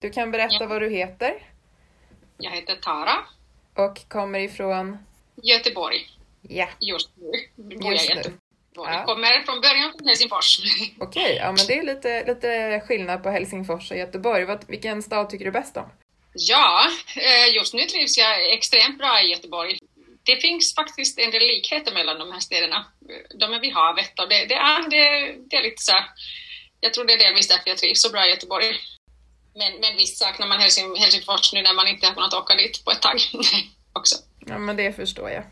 Du kan berätta Ja. vad du heter Jag heter Tara, och kommer ifrån... Göteborg. Ja, Just nu bor jag i. Göteborg. Ja. Kommer från början från Helsingfors. Okej, ja men det är lite, lite skillnad på Helsingfors och Göteborg. Vad, vilken stad tycker du bäst om? Ja, eh, just nu trivs jag extremt bra i Göteborg. Det finns faktiskt en del likheter mellan de här städerna. De är vid havet och det, det, är, det, det är lite så här, Jag tror det är delvis därför jag trivs så bra i Göteborg. Men, men visst saknar man Helsing, Helsingfors nu när man inte har kunnat åka dit på ett tag också. Ja men det förstår jag.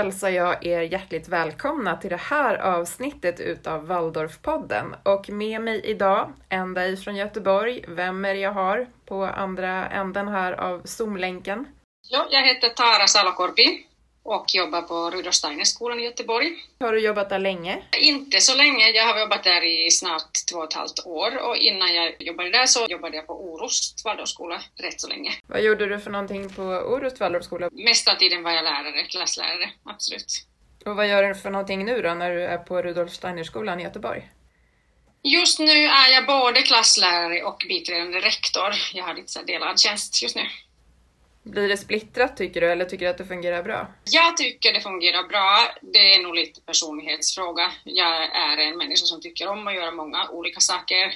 Hälsar jag er hjärtligt välkomna till det här avsnittet utav Waldorfpodden. Och med mig idag, ända ifrån Göteborg, vem är det jag har på andra änden här av zoomlänken? Ja, jag heter Tara Salokorpi och jobbar på Rudolf Steiner-skolan i Göteborg. Har du jobbat där länge? Inte så länge, jag har jobbat där i snart två och ett halvt år och innan jag jobbade där så jobbade jag på Orust Waldorfskola rätt så länge. Vad gjorde du för någonting på Orust Waldorfskola? Mesta tiden var jag lärare, klasslärare, absolut. Och vad gör du för någonting nu då när du är på Rudolf Steiner-skolan i Göteborg? Just nu är jag både klasslärare och biträdande rektor. Jag har lite delad tjänst just nu. Blir det splittrat tycker du eller tycker du att det fungerar bra? Jag tycker det fungerar bra. Det är nog lite personlighetsfråga. Jag är en människa som tycker om att göra många olika saker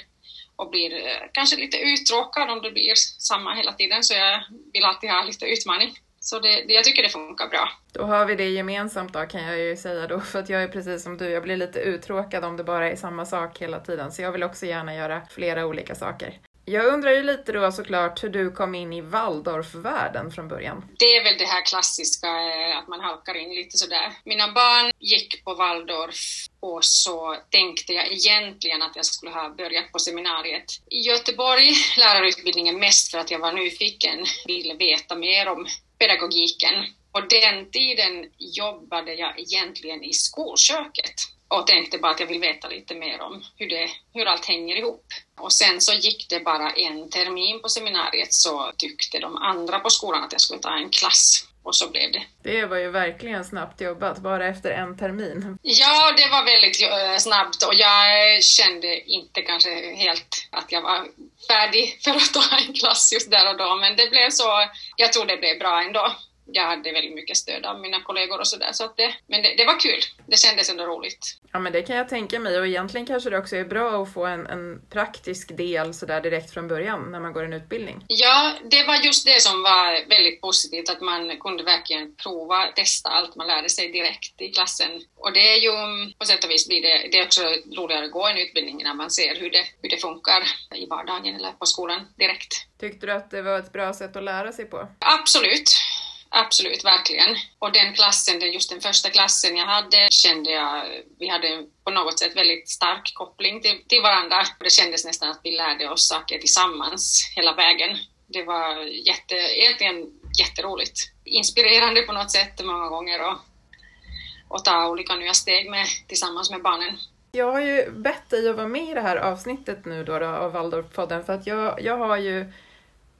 och blir eh, kanske lite uttråkad om det blir samma hela tiden, så jag vill alltid ha lite utmaning. Så det, det, jag tycker det funkar bra. Då har vi det gemensamt då kan jag ju säga då, för att jag är precis som du, jag blir lite uttråkad om det bara är samma sak hela tiden, så jag vill också gärna göra flera olika saker. Jag undrar ju lite då såklart hur du kom in i Waldorfvärlden från början. Det är väl det här klassiska eh, att man halkar in lite sådär. Mina barn gick på Waldorf och så tänkte jag egentligen att jag skulle ha börjat på seminariet i Göteborg, lärarutbildningen mest för att jag var nyfiken, ville veta mer om pedagogiken. På den tiden jobbade jag egentligen i skolköket och tänkte bara att jag vill veta lite mer om hur, det, hur allt hänger ihop. Och sen så gick det bara en termin på seminariet så tyckte de andra på skolan att jag skulle ta en klass. Och så blev det. Det var ju verkligen snabbt jobbat, bara efter en termin. Ja, det var väldigt eh, snabbt och jag kände inte kanske helt att jag var färdig för att ta en klass just där och då, men det blev så, jag tror det blev bra ändå. Jag hade väldigt mycket stöd av mina kollegor och sådär, så att det, men det, det var kul. Det kändes ändå roligt. Ja men det kan jag tänka mig och egentligen kanske det också är bra att få en, en praktisk del sådär direkt från början när man går en utbildning. Ja, det var just det som var väldigt positivt, att man kunde verkligen prova, testa allt man lärde sig direkt i klassen. Och det är ju, på sätt och vis blir det, det är också roligare att gå en utbildning när man ser hur det, hur det funkar i vardagen eller på skolan direkt. Tyckte du att det var ett bra sätt att lära sig på? Absolut. Absolut, verkligen. Och den klassen, den- just den första klassen jag hade, kände jag, vi hade på något sätt väldigt stark koppling till, till varandra. Det kändes nästan att vi lärde oss saker tillsammans hela vägen. Det var jätte, egentligen jätteroligt. Inspirerande på något sätt många gånger och, och ta olika nya steg med, tillsammans med barnen. Jag har ju bett dig att vara med i det här avsnittet nu då, då av Waldorfpodden för att jag, jag har ju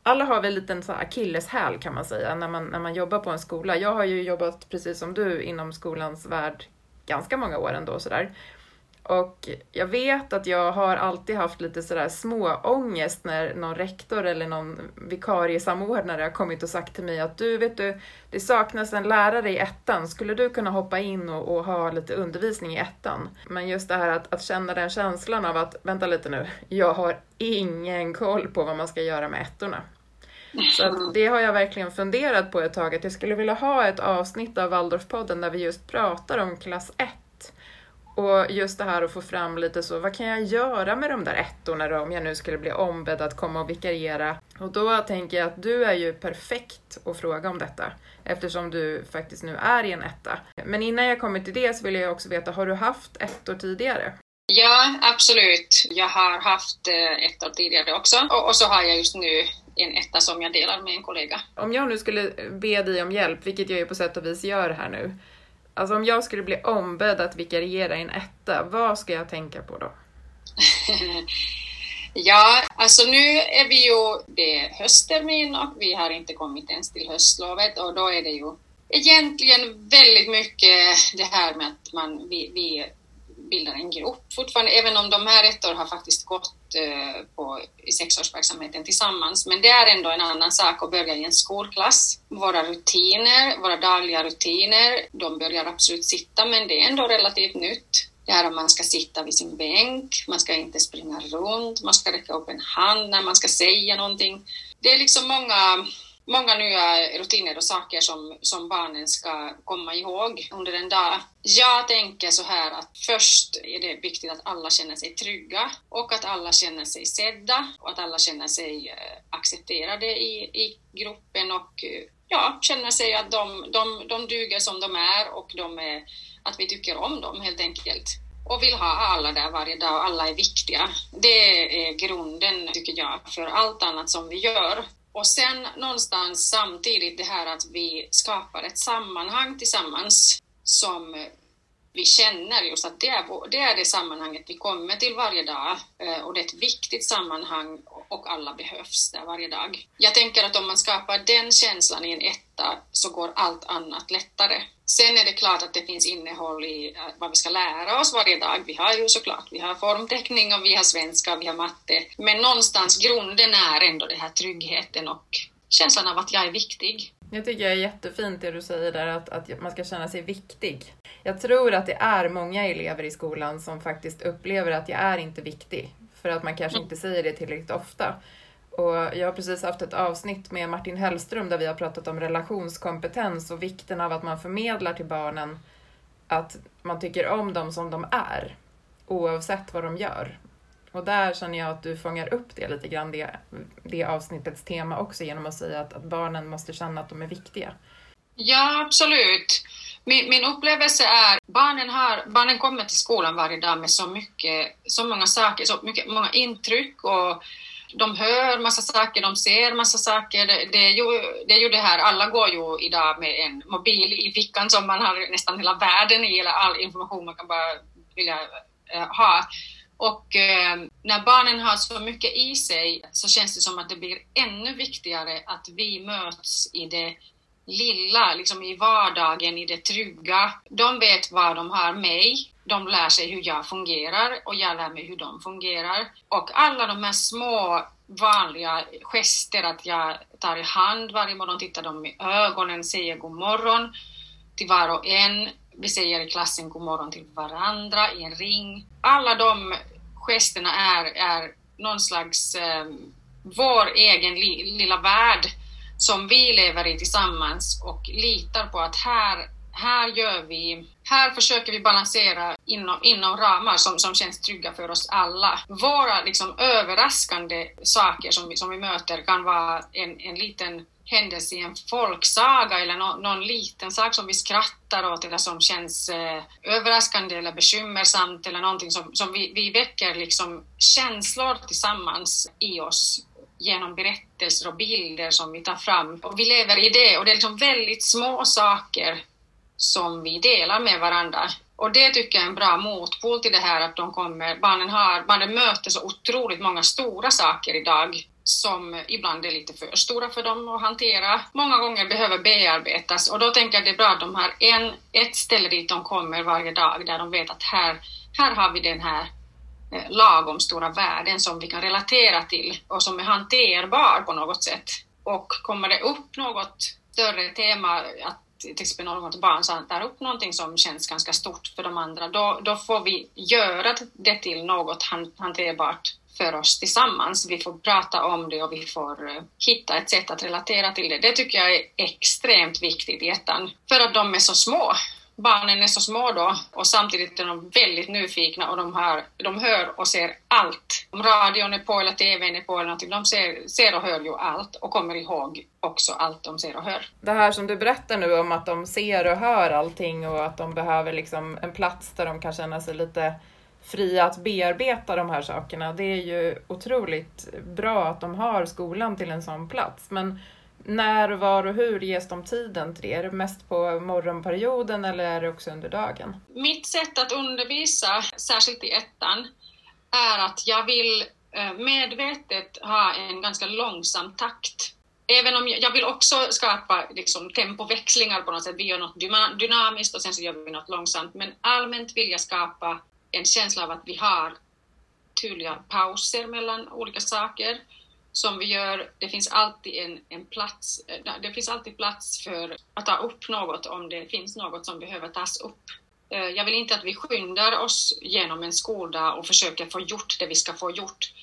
alla har väl en liten så här akilleshäl kan man säga när man, när man jobbar på en skola. Jag har ju jobbat precis som du inom skolans värld ganska många år ändå sådär. Och jag vet att jag har alltid haft lite sådär små ångest när någon rektor eller någon vikariesamordnare har kommit och sagt till mig att du, vet du, det saknas en lärare i ettan. Skulle du kunna hoppa in och, och ha lite undervisning i ettan? Men just det här att, att känna den känslan av att, vänta lite nu, jag har ingen koll på vad man ska göra med ettorna. Så det har jag verkligen funderat på ett tag, att jag skulle vilja ha ett avsnitt av Waldorfpodden där vi just pratar om klass 1. Och just det här att få fram lite så, vad kan jag göra med de där ettorna då om jag nu skulle bli ombedd att komma och vikariera? Och då tänker jag att du är ju perfekt att fråga om detta eftersom du faktiskt nu är i en etta. Men innan jag kommer till det så vill jag också veta, har du haft ettor tidigare? Ja, absolut. Jag har haft eh, ettor tidigare också och, och så har jag just nu en etta som jag delar med en kollega. Om jag nu skulle be dig om hjälp, vilket jag ju på sätt och vis gör här nu, Alltså om jag skulle bli ombedd att vikariera i en etta, vad ska jag tänka på då? ja, alltså nu är vi ju, det är hösttermin och vi har inte kommit ens till höstlovet och då är det ju egentligen väldigt mycket det här med att man, vi, vi bildar en grupp fortfarande, även om de här ett år har faktiskt gått eh, på, i sexårsverksamheten tillsammans. Men det är ändå en annan sak att börja i en skolklass. Våra rutiner, våra dagliga rutiner, de börjar absolut sitta, men det är ändå relativt nytt. Det här att man ska sitta vid sin bänk, man ska inte springa runt, man ska räcka upp en hand när man ska säga någonting. Det är liksom många många nya rutiner och saker som, som barnen ska komma ihåg under en dag. Jag tänker så här att först är det viktigt att alla känner sig trygga och att alla känner sig sedda och att alla känner sig eh, accepterade i, i gruppen och eh, ja, känner sig att de, de, de duger som de är och de är, att vi tycker om dem helt enkelt och vill ha alla där varje dag och alla är viktiga. Det är grunden, tycker jag, för allt annat som vi gör. Och sen någonstans samtidigt det här att vi skapar ett sammanhang tillsammans som vi känner just att det är, det är det sammanhanget vi kommer till varje dag eh, och det är ett viktigt sammanhang och alla behövs där varje dag. Jag tänker att om man skapar den känslan i en etta så går allt annat lättare. Sen är det klart att det finns innehåll i eh, vad vi ska lära oss varje dag. Vi har ju såklart, vi har formteckning och vi har svenska och vi har matte. Men någonstans grunden är ändå den här tryggheten och känslan av att jag är viktig. Jag tycker det är jättefint det du säger där, att, att man ska känna sig viktig. Jag tror att det är många elever i skolan som faktiskt upplever att jag är inte viktig, för att man kanske inte säger det tillräckligt ofta. Och jag har precis haft ett avsnitt med Martin Hellström där vi har pratat om relationskompetens och vikten av att man förmedlar till barnen att man tycker om dem som de är, oavsett vad de gör. Och där känner jag att du fångar upp det lite grann, det, det avsnittets tema också, genom att säga att, att barnen måste känna att de är viktiga. Ja, absolut. Min, min upplevelse är barnen har, barnen kommer till skolan varje dag med så mycket, så många saker, så mycket, många intryck och de hör massa saker, de ser massa saker. Det, är ju, det är ju det här, alla går ju idag med en mobil i fickan som man har nästan hela världen i, eller all information man kan bara vilja eh, ha. Och eh, när barnen har så mycket i sig så känns det som att det blir ännu viktigare att vi möts i det lilla, liksom i vardagen, i det trygga. De vet vad de har mig, de lär sig hur jag fungerar och jag lär mig hur de fungerar. Och alla de här små vanliga gester, att jag tar i hand varje morgon, tittar dem i ögonen, säger god morgon till var och en. Vi säger i klassen god morgon till varandra i en ring. Alla de gesterna är, är någon slags eh, vår egen li, lilla värld som vi lever i tillsammans och litar på att här, här gör vi, här försöker vi balansera inom, inom ramar som, som känns trygga för oss alla. Våra liksom överraskande saker som vi, som vi möter kan vara en, en liten händelse i en folksaga eller no, någon liten sak som vi skrattar åt eller som känns eh, överraskande eller bekymmersamt eller någonting som, som vi, vi väcker liksom känslor tillsammans i oss genom berättelser och bilder som vi tar fram. Och vi lever i det och det är liksom väldigt små saker som vi delar med varandra. Och det tycker jag är en bra motpol till det här att de kommer, barnen, har, barnen möter så otroligt många stora saker idag som ibland är lite för stora för dem att hantera. Många gånger behöver bearbetas och då tänker jag att det är bra att de har en, ett ställe dit de kommer varje dag där de vet att här, här har vi den här Eh, lagom stora värden som vi kan relatera till och som är hanterbar på något sätt. Och kommer det upp något större tema, att till exempel något barn tar upp någonting som känns ganska stort för de andra, då, då får vi göra det till något hanterbart för oss tillsammans. Vi får prata om det och vi får eh, hitta ett sätt att relatera till det. Det tycker jag är extremt viktigt i ettan, för att de är så små. Barnen är så små då och samtidigt är de väldigt nyfikna och de, har, de hör och ser allt. Om radion är på eller TVn är på eller någonting, de ser, ser och hör ju allt och kommer ihåg också allt de ser och hör. Det här som du berättar nu om att de ser och hör allting och att de behöver liksom en plats där de kan känna sig lite fria att bearbeta de här sakerna. Det är ju otroligt bra att de har skolan till en sån plats. Men när, var och hur ges de tiden till det? Är det mest på morgonperioden eller är det också under dagen? Mitt sätt att undervisa, särskilt i ettan, är att jag vill eh, medvetet ha en ganska långsam takt. Även om jag, vill också skapa liksom, tempoväxlingar på något sätt. Vi gör något dynamiskt och sen så gör vi något långsamt. Men allmänt vill jag skapa en känsla av att vi har tydliga pauser mellan olika saker som vi gör. Det finns alltid en, en plats, eh, det finns alltid plats för att ta upp något om det finns något som behöver tas upp. Eh, jag vill inte att vi skyndar oss genom en skoldag och försöker få gjort det vi ska få gjort.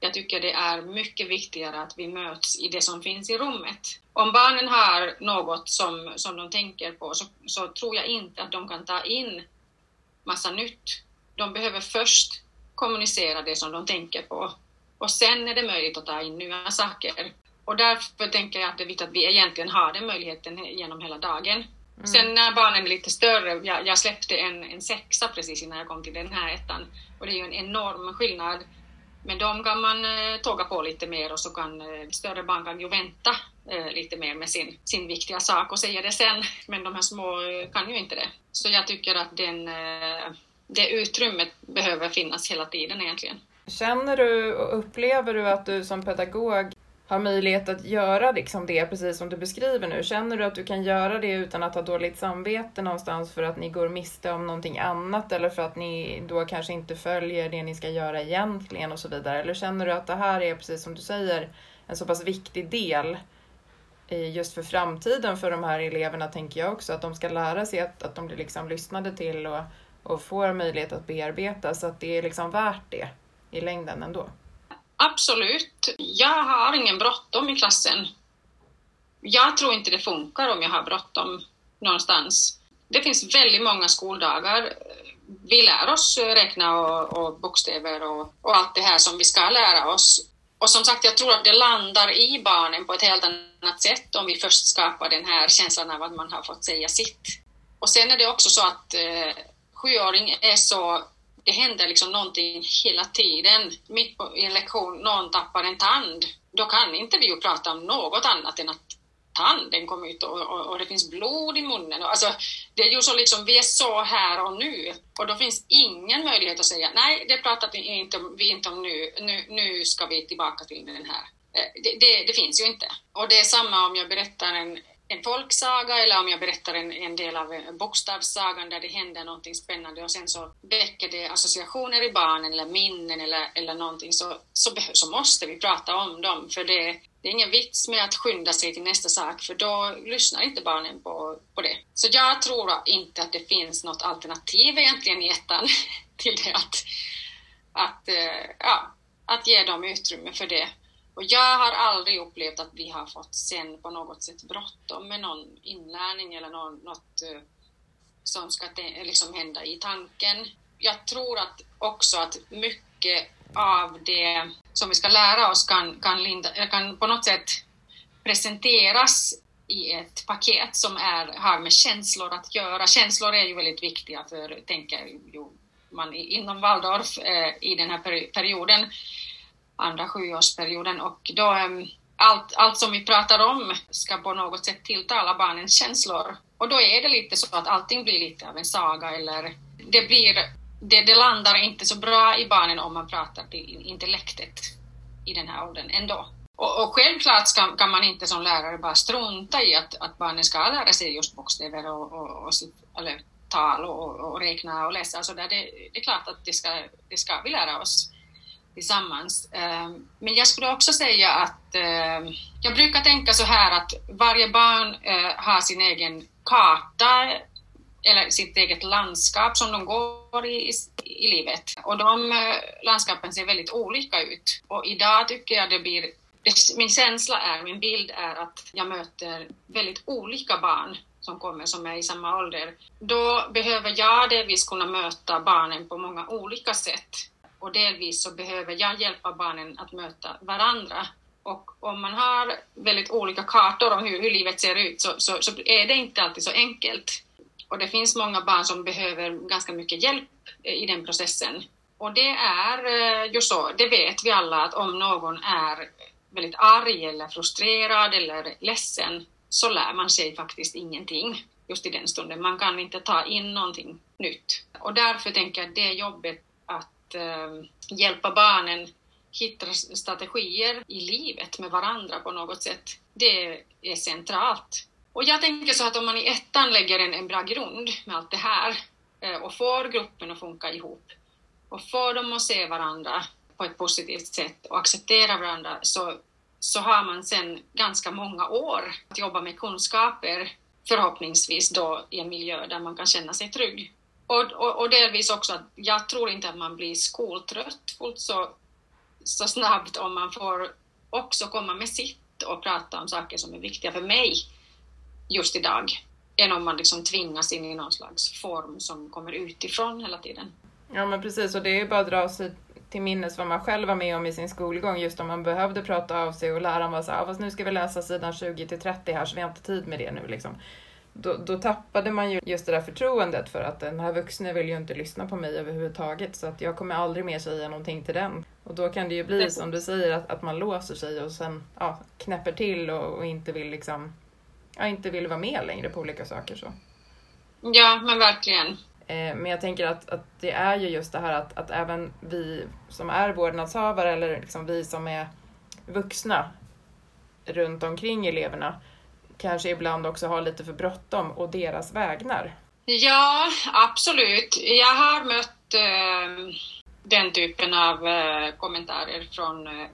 Jag tycker det är mycket viktigare att vi möts i det som finns i rummet. Om barnen har något som, som de tänker på så, så tror jag inte att de kan ta in massa nytt. De behöver först kommunicera det som de tänker på och sen är det möjligt att ta in nya saker. Och därför tänker jag att det är viktigt att vi egentligen har den möjligheten genom hela dagen. Mm. Sen när barnen är lite större, jag, jag, släppte en, en sexa precis innan jag kom till den här ettan och det är ju en enorm skillnad. Men de kan man eh, tåga på lite mer och så kan eh, större barn kan ju vänta eh, lite mer med sin, sin viktiga sak och säga det sen. Men de här små eh, kan ju inte det. Så jag tycker att den, eh, det utrymmet behöver finnas hela tiden egentligen. Känner du och upplever du att du som pedagog har möjlighet att göra liksom det precis som du beskriver nu? Känner du att du kan göra det utan att ha dåligt samvete någonstans för att ni går miste om någonting annat eller för att ni då kanske inte följer det ni ska göra egentligen och så vidare? Eller känner du att det här är precis som du säger en så pass viktig del just för framtiden för de här eleverna tänker jag också att de ska lära sig att, att de blir liksom lyssnade till och, och får möjlighet att bearbeta så att det är liksom värt det i längden ändå? Absolut. Jag har ingen bråttom i klassen. Jag tror inte det funkar om jag har bråttom någonstans. Det finns väldigt många skoldagar. Vi lär oss räkna och, och bokstäver och, och, allt det här som vi ska lära oss. Och som sagt, jag tror att det landar i barnen på ett helt annat sätt om vi först skapar den här känslan av att man har fått säga sitt. Och sen är det också så att eh, sjuåring är så det händer liksom någonting hela tiden. Mitt i en lektion, någon tappar en tand, då kan inte vi ju prata om något annat än att tanden kom ut och, och, och, det finns blod i munnen. Alltså, det är ju så liksom, vi är så här och nu och då finns ingen möjlighet att säga nej, det pratar vi inte, vi inte om nu. nu, nu ska vi tillbaka till den här. Eh, det, det, det, finns ju inte. Och det är samma om jag berättar en, en folksaga eller om jag berättar en, en del av bokstavssagan där det händer någonting spännande och sen så väcker det associationer i barnen eller minnen eller, eller någonting så, så, så måste vi prata om dem för det, det är ingen vits med att skynda sig till nästa sak för då lyssnar inte barnen på, på det. Så jag tror inte att det finns något alternativ egentligen i ettan till det att, att, eh, ja, att ge dem utrymme för det. Och jag har aldrig upplevt att vi har fått sen på något sätt bråttom med någon inlärning eller någon, något eh, som ska liksom hända i tanken. Jag tror att också att mycket av det som vi ska lära oss kan, kan, linda, kan på något sätt presenteras i ett paket som är, har med känslor att göra. Känslor är ju väldigt viktiga för, tänker ju man inom Waldorf eh, i den här perioden andra sjuårsperioden och då ehm, allt, allt som vi pratar om ska på något sätt tilltala barnens känslor. Och då är det lite så att allting blir lite av en saga eller det blir, det, det landar inte så bra i barnen om man pratar till intellektet i den här åldern ändå. Och, och självklart ska, kan man inte som lärare bara strunta i att, att barnen ska lära sig just bokstäver och, och, och eller tal och, och, räkna och läsa. Alltså där, det, det är klart att det ska, det ska vi lära oss tillsammans. Eh, men jag skulle också säga att eh, jag brukar tänka så här att varje barn eh, har sin egen karta eller sitt eget landskap som de går i, i livet. Och de landskapen ser väldigt olika ut. Och idag tycker jag det blir min känsla är, min bild är att jag möter väldigt olika barn som kommer som är i samma ålder. Då behöver jag delvis kunna möta barnen på många olika sätt och delvis så behöver jag hjälpa barnen att möta varandra. Och om man har väldigt olika kartor om hur, hur livet ser ut så, så, så, är det inte alltid så enkelt. Och det finns många barn som behöver ganska mycket hjälp eh, i den processen. Och det är eh, ju så, det vet vi alla, att om någon är väldigt arg eller frustrerad eller ledsen så lär man sig faktiskt ingenting just i den stunden. Man kan inte ta in någonting nytt. Och därför tänker jag att det jobbet att eh, hjälpa barnen hitta strategier i livet med varandra på något sätt. Det är centralt. Och jag tänker så att om man i ettan lägger en, en bra grund med allt det här eh, och får gruppen att funka ihop och får dem att se varandra på ett positivt sätt och acceptera varandra så, så har man sen ganska många år att jobba med kunskaper förhoppningsvis då i en miljö där man kan känna sig trygg. Och, och, och delvis också att jag tror inte att man blir skoltrött fullt så, så snabbt om man får också komma med sitt och prata om saker som är viktiga för mig just idag än om man liksom tvingas in i någon slags form som kommer utifrån hela tiden. Ja men precis och det är ju bara att dra sig till minnes vad man själv var med om i sin skolgång just om man behövde prata av sig och läraren var så här, ah, fast nu ska vi läsa sidan 20 till 30 här så vi har inte tid med det nu liksom. Då, då tappade man ju just det där förtroendet för att den här vuxne vill ju inte lyssna på mig överhuvudtaget så att jag kommer aldrig mer säga någonting till den. Och då kan det ju bli som du säger att, att man låser sig och sen ja, knäpper till och, och inte vill liksom ja, inte vill vara med längre på olika saker. Så. Ja, men verkligen. Eh, men jag tänker att, att det är ju just det här att, att även vi som är vårdnadshavare eller liksom vi som är vuxna runt omkring eleverna kanske ibland också har lite för bråttom och deras vägnar. Ja, absolut. Jag har mött eh, den typen av eh, kommentarer från eh,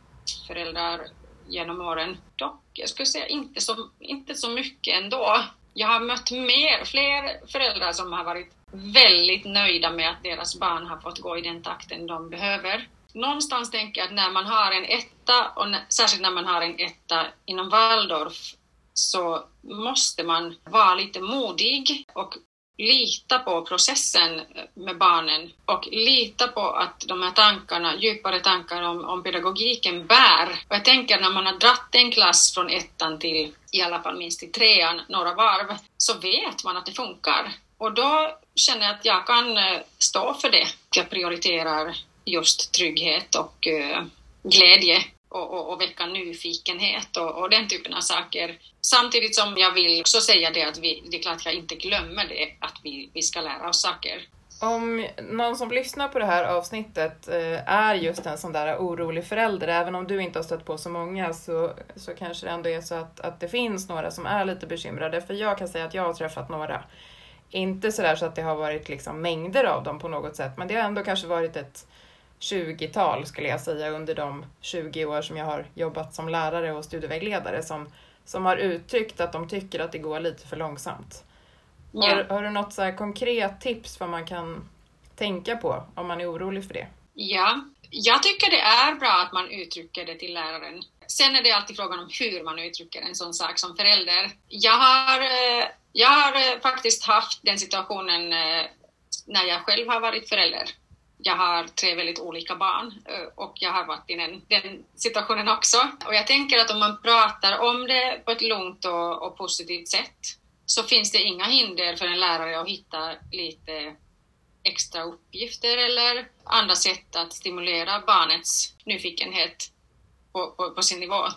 föräldrar genom åren. Dock, jag skulle säga inte så, inte så mycket ändå. Jag har mött mer, fler föräldrar som har varit väldigt nöjda med att deras barn har fått gå i den takten de behöver. Någonstans tänker jag att när man har en etta, och särskilt när man har en etta inom Waldorf, så måste man vara lite modig och lita på processen med barnen och lita på att de här tankarna, djupare tankar om, om pedagogiken bär. Och jag tänker när man har dratt en klass från ettan till i alla fall minst till trean, några varv, så vet man att det funkar. Och då känner jag att jag kan eh, stå för det. Jag prioriterar just trygghet och uh, glädje och, och, och väcka nyfikenhet och, och, den typen av saker. Samtidigt som jag vill också säga det att vi, det är klart jag inte glömmer det, att vi, vi ska lära oss saker. Om någon som lyssnar på det här avsnittet eh, är just en sån där orolig förälder, även om du inte har stött på så många så, så kanske det ändå är så att, att det finns några som är lite bekymrade. För jag kan säga att jag har träffat några. Inte sådär så att det har varit liksom mängder av dem på något sätt, men det har ändå kanske varit ett 20-tal skulle jag säga under de 20 år som jag har jobbat som lärare och studievägledare som, som har uttryckt att de tycker att det går lite för långsamt. Ja. Har, har, du något så konkret tips vad man kan tänka på om man är orolig för det? Ja, jag tycker det är bra att man uttrycker det till läraren. Sen är det alltid frågan om hur man uttrycker en sån sak som förälder. Jag har, eh, jag har eh, faktiskt haft den situationen eh, när jag själv har varit förälder jag har tre väldigt olika barn eh, och jag har varit i den, den, situationen också. Och jag tänker att om man pratar om det på ett lugnt och, och, positivt sätt så finns det inga hinder för en lärare att hitta lite extra uppgifter eller andra sätt att stimulera barnets nyfikenhet på, på, på sin nivå.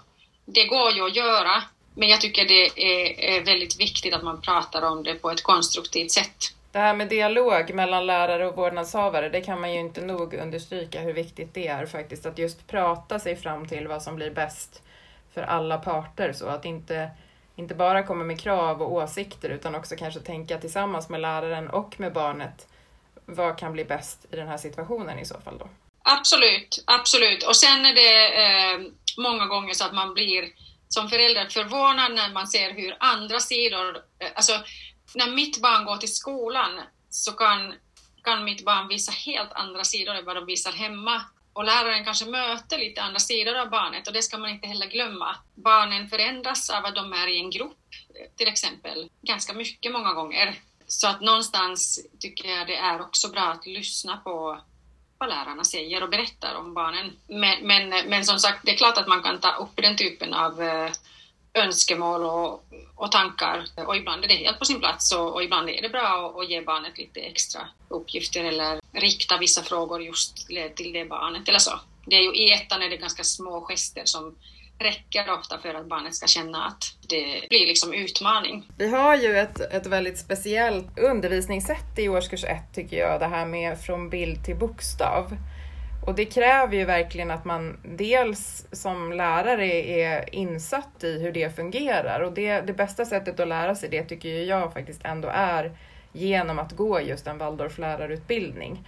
Det går ju att göra, men jag tycker det är, är väldigt viktigt att man pratar om det på ett konstruktivt sätt. Det här med dialog mellan lärare och vårdnadshavare, det kan man ju inte nog understryka hur viktigt det är faktiskt. Att just prata sig fram till vad som blir bäst för alla parter så att inte, inte bara komma med krav och åsikter utan också kanske tänka tillsammans med läraren och med barnet. Vad kan bli bäst i den här situationen i så fall då? Absolut, absolut. Och sen är det eh, många gånger så att man blir som förälder förvånad när man ser hur andra sidor, eh, alltså när mitt barn går till skolan så kan, kan mitt barn visa helt andra sidor än vad de visar hemma. Och läraren kanske möter lite andra sidor av barnet och det ska man inte heller glömma. Barnen förändras av att de är i en grupp, till exempel, ganska mycket många gånger. Så att någonstans tycker jag det är också bra att lyssna på vad lärarna säger och berättar om barnen. Men, men, men som sagt, det är klart att man kan ta upp den typen av eh, önskemål och, och tankar. Och ibland är det helt på sin plats och, och ibland är det bra att, ge barnet lite extra uppgifter eller rikta vissa frågor just till det barnet eller så. Det är ju i ettan är det ganska små gester som räcker ofta för att barnet ska känna att det blir liksom utmaning. Vi har ju ett, ett väldigt speciellt undervisningssätt i årskurs 1 tycker jag, det här med från bild till bokstav. Och det kräver ju verkligen att man dels som lärare är insatt i hur det fungerar och det, det bästa sättet att lära sig det tycker jag faktiskt ändå är genom att gå just en Waldorf-lärarutbildning.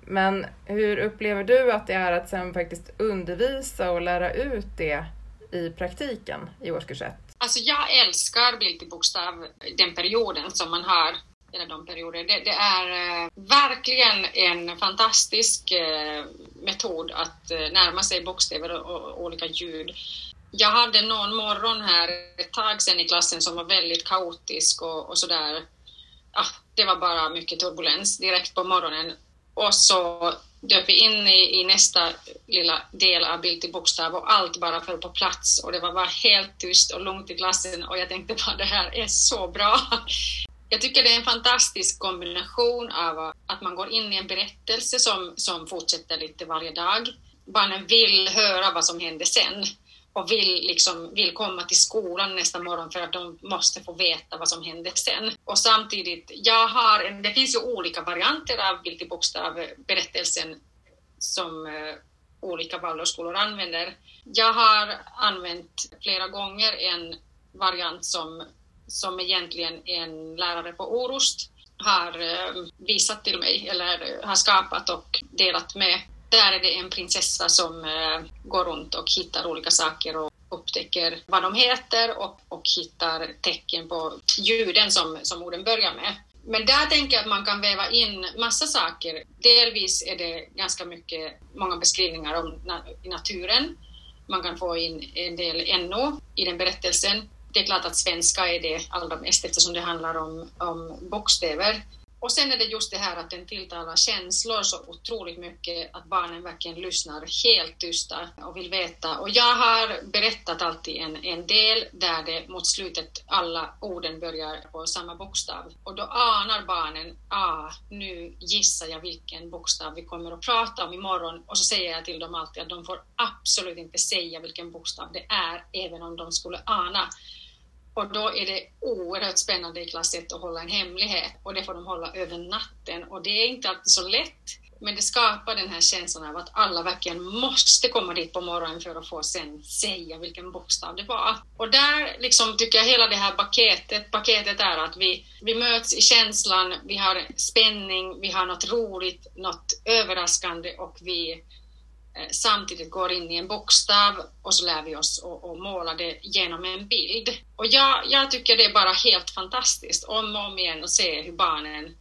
Men hur upplever du att det är att sen faktiskt undervisa och lära ut det i praktiken i årskurs 1? Alltså jag älskar bild till bokstav, den perioden som man har eller de perioder. Det, det är eh, verkligen en fantastisk eh, metod att eh, närma sig bokstäver och, och, olika ljud. Jag hade någon morgon här ett tag sedan i klassen som var väldigt kaotisk och, och sådär. Ah, det var bara mycket turbulens direkt på morgonen och så döp vi in i, i, nästa lilla del av bild till bokstav och allt bara föll på plats och det var bara helt tyst och lugnt i klassen och jag tänkte bara det här är så bra. Jag tycker det är en fantastisk kombination av att man går in i en berättelse som, som fortsätter lite varje dag. Barnen vill höra vad som händer sen och vill, liksom, vill komma till skolan nästa morgon för att de måste få veta vad som händer sen. Och samtidigt, jag har, det finns ju olika varianter av Bild bokstav berättelsen som uh, olika Waldorfskolor använder. Jag har använt flera gånger en variant som, som egentligen en lärare på Orust har eh, visat till mig eller har skapat och delat med där är det en prinsessa som eh, går runt och hittar olika saker och upptäcker vad de heter och, och hittar tecken på ljuden som, som orden börjar med. Men där tänker jag att man kan väva in massa saker. Delvis är det ganska mycket, många beskrivningar om na naturen. Man kan få in en del NO i den berättelsen. Det är klart att svenska är det allra mest eftersom det handlar om, om bokstäver. Och sen är det just det här att den tilltalar känslor så otroligt mycket, att barnen verkligen lyssnar helt tysta och vill veta. Och jag har berättat alltid en, en del där det mot slutet alla orden börjar på samma bokstav. Och då anar barnen, ah, nu gissar jag vilken bokstav vi kommer att prata om imorgon. Och så säger jag till dem alltid att de får absolut inte säga vilken bokstav det är, även om de skulle ana. Och då är det oerhört spännande i klass 1 att hålla en hemlighet. Och det får de hålla över natten. Och det är inte alltid så lätt. Men det skapar den här känslan av att alla verkligen måste komma dit på morgonen för att få sen säga vilken bokstav det var. Och där liksom tycker jag hela det här paketet, paketet är att vi, vi möts i känslan, vi har spänning, vi har något roligt, något överraskande och vi Eh, samtidigt går in i en bokstav och så lär vi oss att måla det genom en bild. Och jag, jag tycker det är bara helt fantastiskt om och om igen att se hur barnen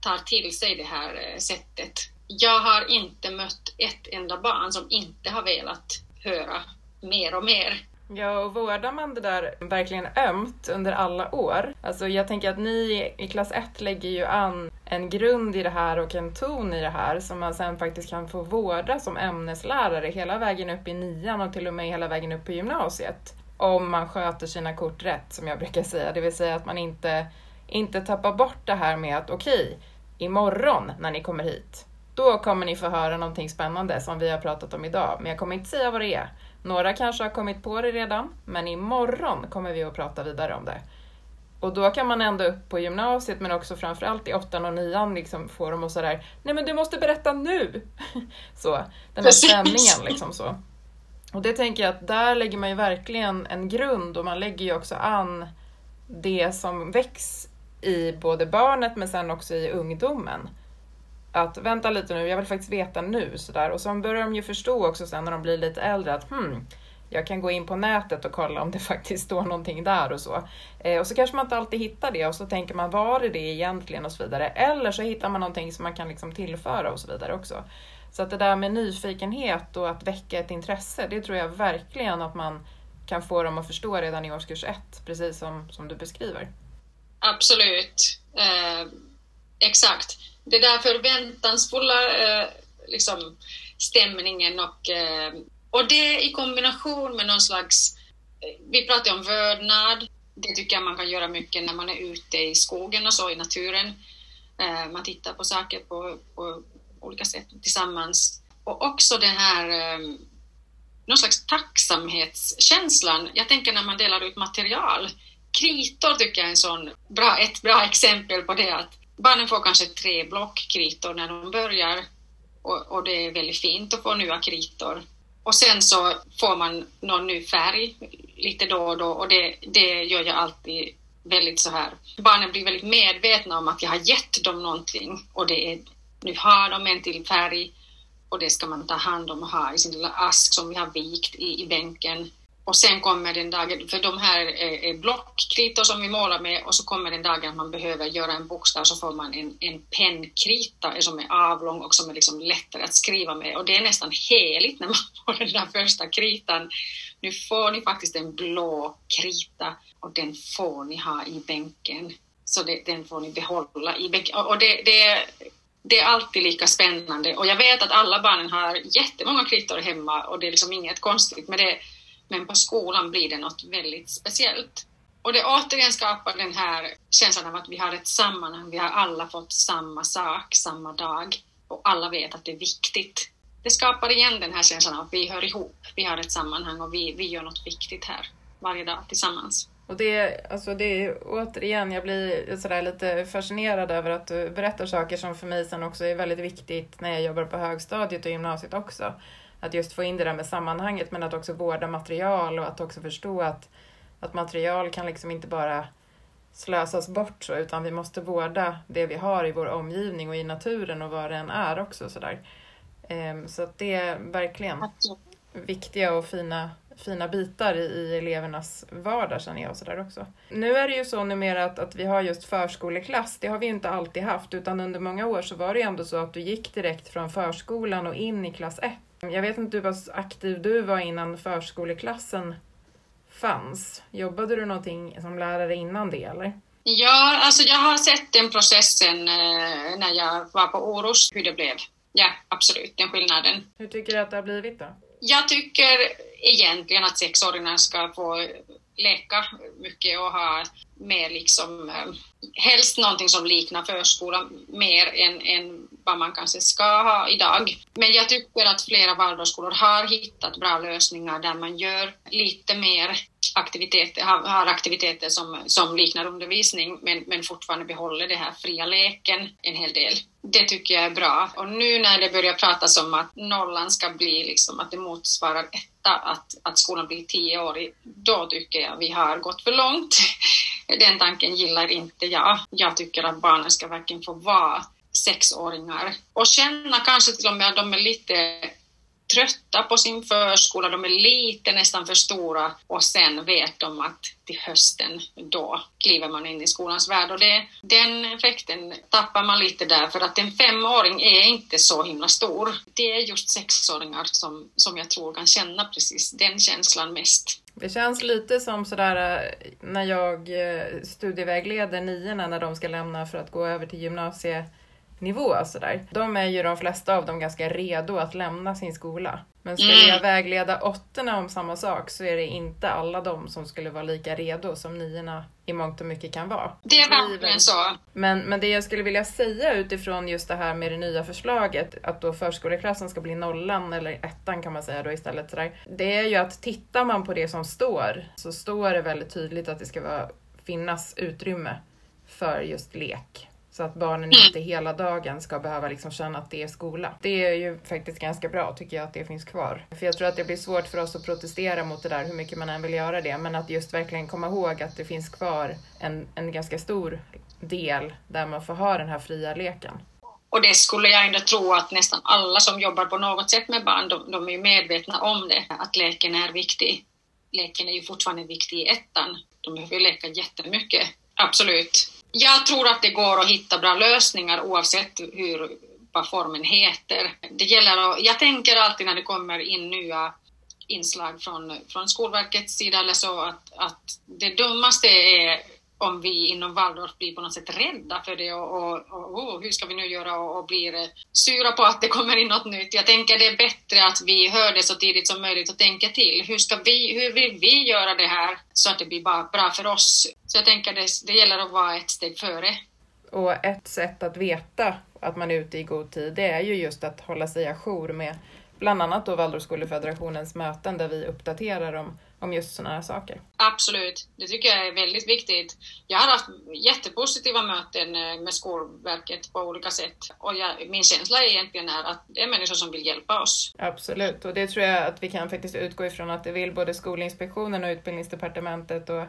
tar till sig det här eh, sättet. Jag har inte mött ett enda barn som inte har velat höra mer och mer. Ja, och vårdar man det där verkligen ömt under alla år? Alltså jag tänker att ni i klass 1 lägger ju an en grund i det här och en ton i det här som man sen faktiskt kan få vårda som ämneslärare hela vägen upp i nian och till och med hela vägen upp på gymnasiet. Om man sköter sina kort rätt, som jag brukar säga. Det vill säga att man inte, inte tappar bort det här med att okej, okay, imorgon när ni kommer hit, då kommer ni få höra någonting spännande som vi har pratat om idag, men jag kommer inte säga vad det är. Några kanske har kommit på det redan, men imorgon kommer vi att prata vidare om det. Och då kan man ändå upp på gymnasiet, men också framförallt i åttan och nian, liksom få dem att sådär, nej men du måste berätta nu! så, den här spänningen liksom så. Och det tänker jag att där lägger man ju verkligen en grund och man lägger ju också an det som väcks i både barnet men sen också i ungdomen att vänta lite nu, jag vill faktiskt veta nu sådär. Och sen börjar de ju förstå också sen när de blir lite äldre att hmm, jag kan gå in på nätet och kolla om det faktiskt står någonting där och så. Eh, och så kanske man inte alltid hittar det och så tänker man var är det egentligen och så vidare. Eller så hittar man någonting som man kan liksom tillföra och så vidare också. Så att det där med nyfikenhet och att väcka ett intresse, det tror jag verkligen att man kan få dem att förstå redan i årskurs ett, precis som, som du beskriver. Absolut. Eh, exakt det där förväntansfulla eh, liksom, stämningen och, eh, och det i kombination med någon slags, eh, vi pratar om vördnad, det tycker jag man kan göra mycket när man är ute i skogen och så i naturen. Eh, man tittar på saker på, på olika sätt tillsammans. Och också den här, eh, någon slags tacksamhetskänslan. Jag tänker när man delar ut material. Kritor tycker jag är en sån bra, ett bra exempel på det att barnen får kanske tre block kritor när de börjar och, och det är väldigt fint att få nya kritor. Och sen så får man någon ny färg lite då och då och det, det gör jag alltid väldigt så här. Barnen blir väldigt medvetna om att jag har gett dem någonting och det är, nu har de en till färg och det ska man ta hand om och ha i sin lilla ask som vi har vikt i, i bänken. Och sen kommer den dagen, för de här är, blockkritor som vi målar med och så kommer den dagen att man behöver göra en bokstav så får man en, en pennkrita som är avlång och som är liksom lättare att skriva med och det är nästan heligt när man får den där första kritan. Nu får ni faktiskt en blå krita och den får ni ha i bänken. Så det, den får ni behålla i bänken. Och det, det, det är alltid lika spännande och jag vet att alla barnen har jättemånga kritor hemma och det är liksom inget konstigt med det men på skolan blir det något väldigt speciellt. Och det återigen skapar den här känslan av att vi har ett sammanhang, vi har alla fått samma sak samma dag och alla vet att det är viktigt. Det skapar igen den här känslan av att vi hör ihop, vi har ett sammanhang och vi, vi gör något viktigt här varje dag tillsammans. Och det, alltså det är återigen, jag blir sådär lite fascinerad över att du berättar saker som för mig sen också är väldigt viktigt när jag jobbar på högstadiet och gymnasiet också att just få in det där med sammanhanget men att också vårda material och att också förstå att, att material kan liksom inte bara slösas bort så, utan vi måste vårda det vi har i vår omgivning och i naturen och vad det än är också sådär. Um, så att det är verkligen viktiga och fina, fina bitar i, elevernas vardag känner jag och sådär också. Nu är det ju så numera att, att vi har just förskoleklass, det har vi inte alltid haft utan under många år så var det ju ändå så att du gick direkt från förskolan och in i klass 1 jag vet inte hur pass aktiv du var innan förskoleklassen fanns. Jobbade du någonting som lärare innan det eller? Ja, alltså jag har sett den processen eh, när jag var på Orust, hur det blev. Ja, absolut, den skillnaden. Hur tycker du att det har blivit då? Jag tycker egentligen att sexåringar ska få leka mycket och ha mer liksom, eh, helst någonting som liknar förskolan mer än, än vad man kanske ska ha idag. Men jag tycker att flera Waldorfskolor har hittat bra lösningar där man gör lite mer aktiviteter, har aktiviteter som, som liknar undervisning men, men fortfarande behåller den här fria leken en hel del. Det tycker jag är bra. Och nu när det börjar pratas om att nollan ska bli liksom att det motsvarar etta, att, att skolan blir tioårig, då tycker jag vi har gått för långt. Den tanken gillar inte jag. Jag tycker att barnen ska verkligen få vara sexåringar. Och känna kanske till och med att de är lite trötta på sin förskola, de är lite nästan för stora. Och sen vet de att till hösten då kliver man in i skolans värld. Och det, den effekten tappar man lite där. För att en femåring är inte så himla stor. Det är just sexåringar som, som jag tror kan känna precis den känslan mest. Det känns lite som sådär eh, när jag eh, studievägleder niorna när de ska lämna för att gå över till gymnasiet nivå. Sådär. De är ju de flesta av dem ganska redo att lämna sin skola. Men skulle mm. jag vägleda åttorna om samma sak så är det inte alla de som skulle vara lika redo som niorna i mångt och mycket kan vara. Det är verkligen så. Men, men det jag skulle vilja säga utifrån just det här med det nya förslaget, att då förskoleklassen ska bli nollan eller ettan kan man säga då istället. Sådär. Det är ju att tittar man på det som står så står det väldigt tydligt att det ska vara, finnas utrymme för just lek. Så att barnen mm. inte hela dagen ska behöva liksom känna att det är skola. Det är ju faktiskt ganska bra tycker jag att det finns kvar. För jag tror att det blir svårt för oss att protestera mot det där hur mycket man än vill göra det. Men att just verkligen komma ihåg att det finns kvar en, en ganska stor del där man får ha den här fria leken. Och det skulle jag ändå tro att nästan alla som jobbar på något sätt med barn, de, de är medvetna om det, att leken är viktig. Leken är ju fortfarande viktig i ettan. De behöver ju leka jättemycket, absolut. Jag tror att det går att hitta bra lösningar oavsett hur, vad formen heter. Det gäller att, jag tänker alltid när det kommer in nya inslag från, från Skolverkets sida eller så att, att det dummaste är om vi inom Waldorf blir på något sätt rädda för det och, och, och oh, hur ska vi nu göra och, och blir eh, sura på att det kommer in något nytt. Jag tänker det är bättre att vi hör det så tidigt som möjligt och tänker till. Hur, ska vi, hur vill vi göra det här så att det blir bara bra för oss? Så jag tänker det, det gäller att vara ett steg före. Och ett sätt att veta att man är ute i god tid, det är ju just att hålla sig ajour med bland annat då Waldorfskolefederationens möten där vi uppdaterar om, om just sådana här saker. Absolut, det tycker jag är väldigt viktigt. Jag har haft jättepositiva möten eh, med Skolverket på olika sätt och jag, min känsla är egentligen är att det är människor som vill hjälpa oss. Absolut, och det tror jag att vi kan faktiskt utgå ifrån att det vill både Skolinspektionen och Utbildningsdepartementet och,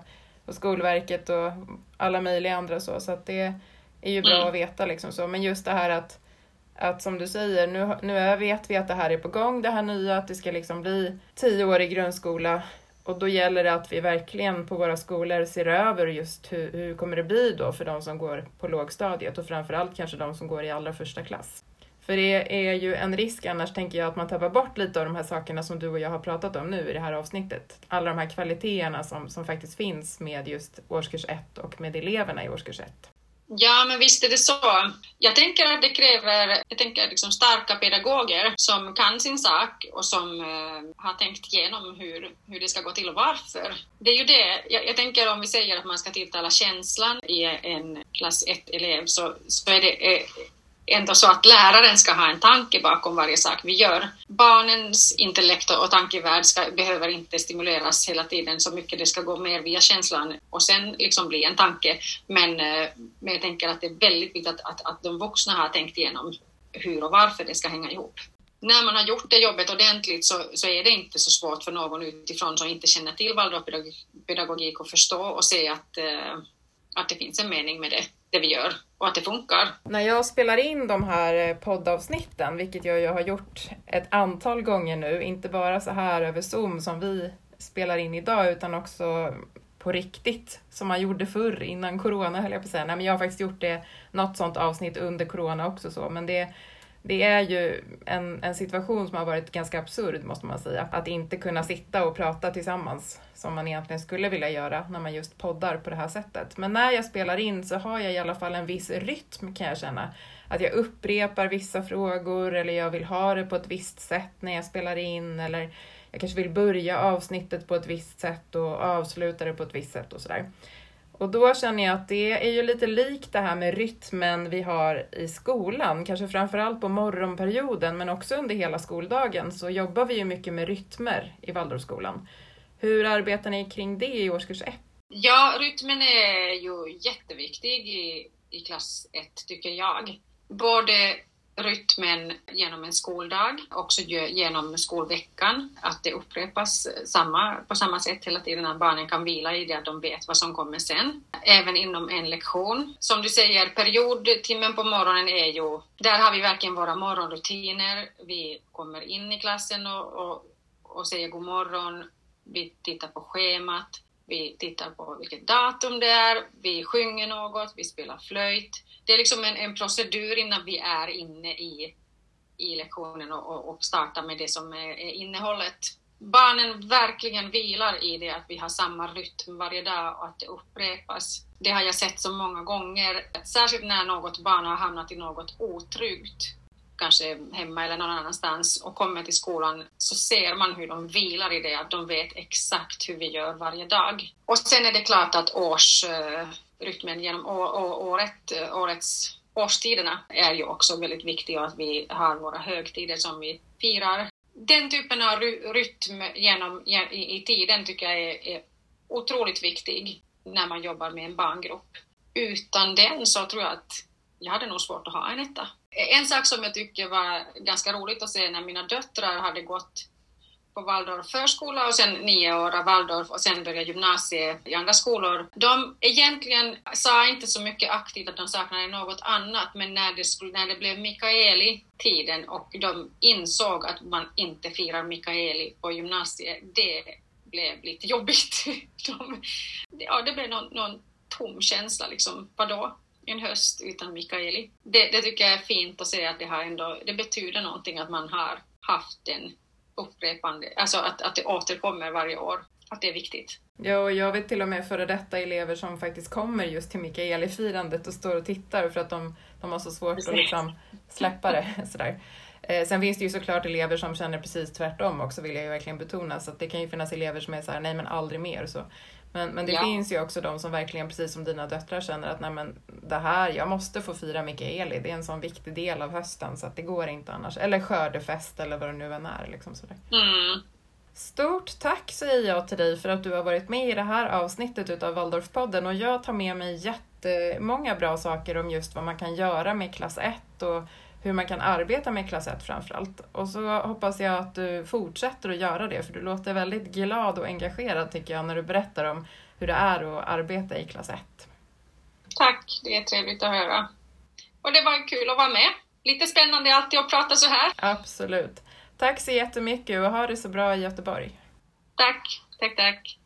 och Skolverket och alla möjliga andra så, så att det är ju bra mm. att veta liksom så. Men just det här att att som du säger, nu, nu vet vi att det här är på gång, det här nya, att det ska liksom bli tio år i grundskola och då gäller det att vi verkligen på våra skolor ser över just hur, hur kommer det bli då för de som går på lågstadiet och framförallt kanske de som går i allra första klass. För det är ju en risk annars tänker jag att man tappar bort lite av de här sakerna som du och jag har pratat om nu i det här avsnittet. Alla de här kvaliteterna som, som faktiskt finns med just årskurs 1 och med eleverna i årskurs 1. Ja, men visst är det så. Jag tänker att det kräver jag tänker liksom starka pedagoger som kan sin sak och som eh, har tänkt igenom hur, hur det ska gå till och varför. Det är ju det, jag, jag tänker om vi säger att man ska tilltala känslan i en klass 1-elev så, så är det eh, ändå så att läraren ska ha en tanke bakom varje sak vi gör. Barnens intellekt och tankevärld ska, behöver inte stimuleras hela tiden så mycket, det ska gå mer via känslan och sen liksom bli en tanke. Men, eh, men jag tänker att det är väldigt viktigt att, att, att de vuxna har tänkt igenom hur och varför det ska hänga ihop. När man har gjort det jobbet ordentligt så, så är det inte så svårt för någon utifrån som inte känner till Waldorfpedagogik att förstå och se att, eh, att det finns en mening med det det vi gör och att det funkar. När jag spelar in de här eh, poddavsnitten, vilket jag ju har gjort ett antal gånger nu, inte bara så här över Zoom som vi spelar in idag, utan också på riktigt, som man gjorde förr innan corona höll jag på att säga. Nej, men jag har faktiskt gjort det, något sånt avsnitt under corona också så, men det det är ju en, en situation som har varit ganska absurd måste man säga. Att inte kunna sitta och prata tillsammans som man egentligen skulle vilja göra när man just poddar på det här sättet. Men när jag spelar in så har jag i alla fall en viss rytm kan jag känna. Att jag upprepar vissa frågor eller jag vill ha det på ett visst sätt när jag spelar in eller jag kanske vill börja avsnittet på ett visst sätt och avsluta det på ett visst sätt och sådär. Och då känner jag att det är ju lite likt det här med rytmen vi har i skolan, kanske framförallt på morgonperioden men också under hela skoldagen så jobbar vi ju mycket med rytmer i Waldorfskolan. Hur arbetar ni kring det i årskurs 1? Ja, rytmen är ju jätteviktig i, i klass 1 tycker jag. Både rytmen genom en skoldag, också genom skolveckan, att det upprepas samma, på samma sätt hela tiden, att barnen kan vila i det, att de vet vad som kommer sen. Även inom en lektion. Som du säger, periodtimmen på morgonen är ju, där har vi verkligen våra morgonrutiner. Vi kommer in i klassen och, och, och säger god morgon, vi tittar på schemat, vi tittar på vilket datum det är, vi sjunger något, vi spelar flöjt. Det är liksom en, en procedur innan vi är inne i, i lektionen och, och startar med det som är, är innehållet. Barnen verkligen vilar i det att vi har samma rytm varje dag och att det upprepas. Det har jag sett så många gånger, särskilt när något barn har hamnat i något otryggt kanske hemma eller någon annanstans och kommer till skolan så ser man hur de vilar i det, att de vet exakt hur vi gör varje dag. Och sen är det klart att års... Eh, Rytmen genom året, årets årstiderna är ju också väldigt viktig och att vi har våra högtider som vi firar. Den typen av rytm genom, i, i tiden tycker jag är, är otroligt viktig när man jobbar med en barngrupp. Utan den så tror jag att jag hade nog svårt att ha en etta. En sak som jag tycker var ganska roligt att se när mina döttrar hade gått på Waldorf förskola och sen nio år av Waldorf och sen började gymnasiet i andra skolor. De egentligen sa inte så mycket aktivt att de saknade något annat, men när det, skulle, när det blev Mikaeli-tiden och de insåg att man inte firar Mikaeli på gymnasiet, det blev lite jobbigt. De, ja, det blev någon, någon tom känsla liksom. Vadå? en höst utan Mikaeli. Det, det, tycker jag är fint att se att det, har ändå, det betyder någonting att man har haft den upprepande, alltså att, att det återkommer varje år, att det är viktigt. Ja, och jag vet till och med före detta elever som faktiskt kommer just till Mikaeli-firandet och står och tittar för att de, de har så svårt att liksom släppa det. Sådär. Eh, sen finns det ju såklart elever som känner precis tvärtom också vill jag ju verkligen betona, så att det kan ju finnas elever som är så här, nej men aldrig mer. Så Men, men det ja. finns ju också de som verkligen, precis som dina döttrar, känner att nej men det här, jag måste få fira Mikaeli, det är en sån viktig del av hösten så att det går inte annars. Eller skördefest eller vad det nu än är. Liksom sådär. Mm. Stort tack säger jag till dig för att du har varit med i det här avsnittet utav Waldorfpodden och jag tar med mig jättemånga bra saker om just vad man kan göra med klass 1 och hur man kan arbeta med klass 1 framförallt. Och så hoppas jag att du fortsätter att göra det för du låter väldigt glad och engagerad tycker jag när du berättar om hur det är att arbeta i klass 1. Tack, det är trevligt att höra. Och det var kul att vara med. Lite spännande alltid att prata så här. Absolut. Tack så jättemycket och ha det så bra i Göteborg. Tack, tack, tack.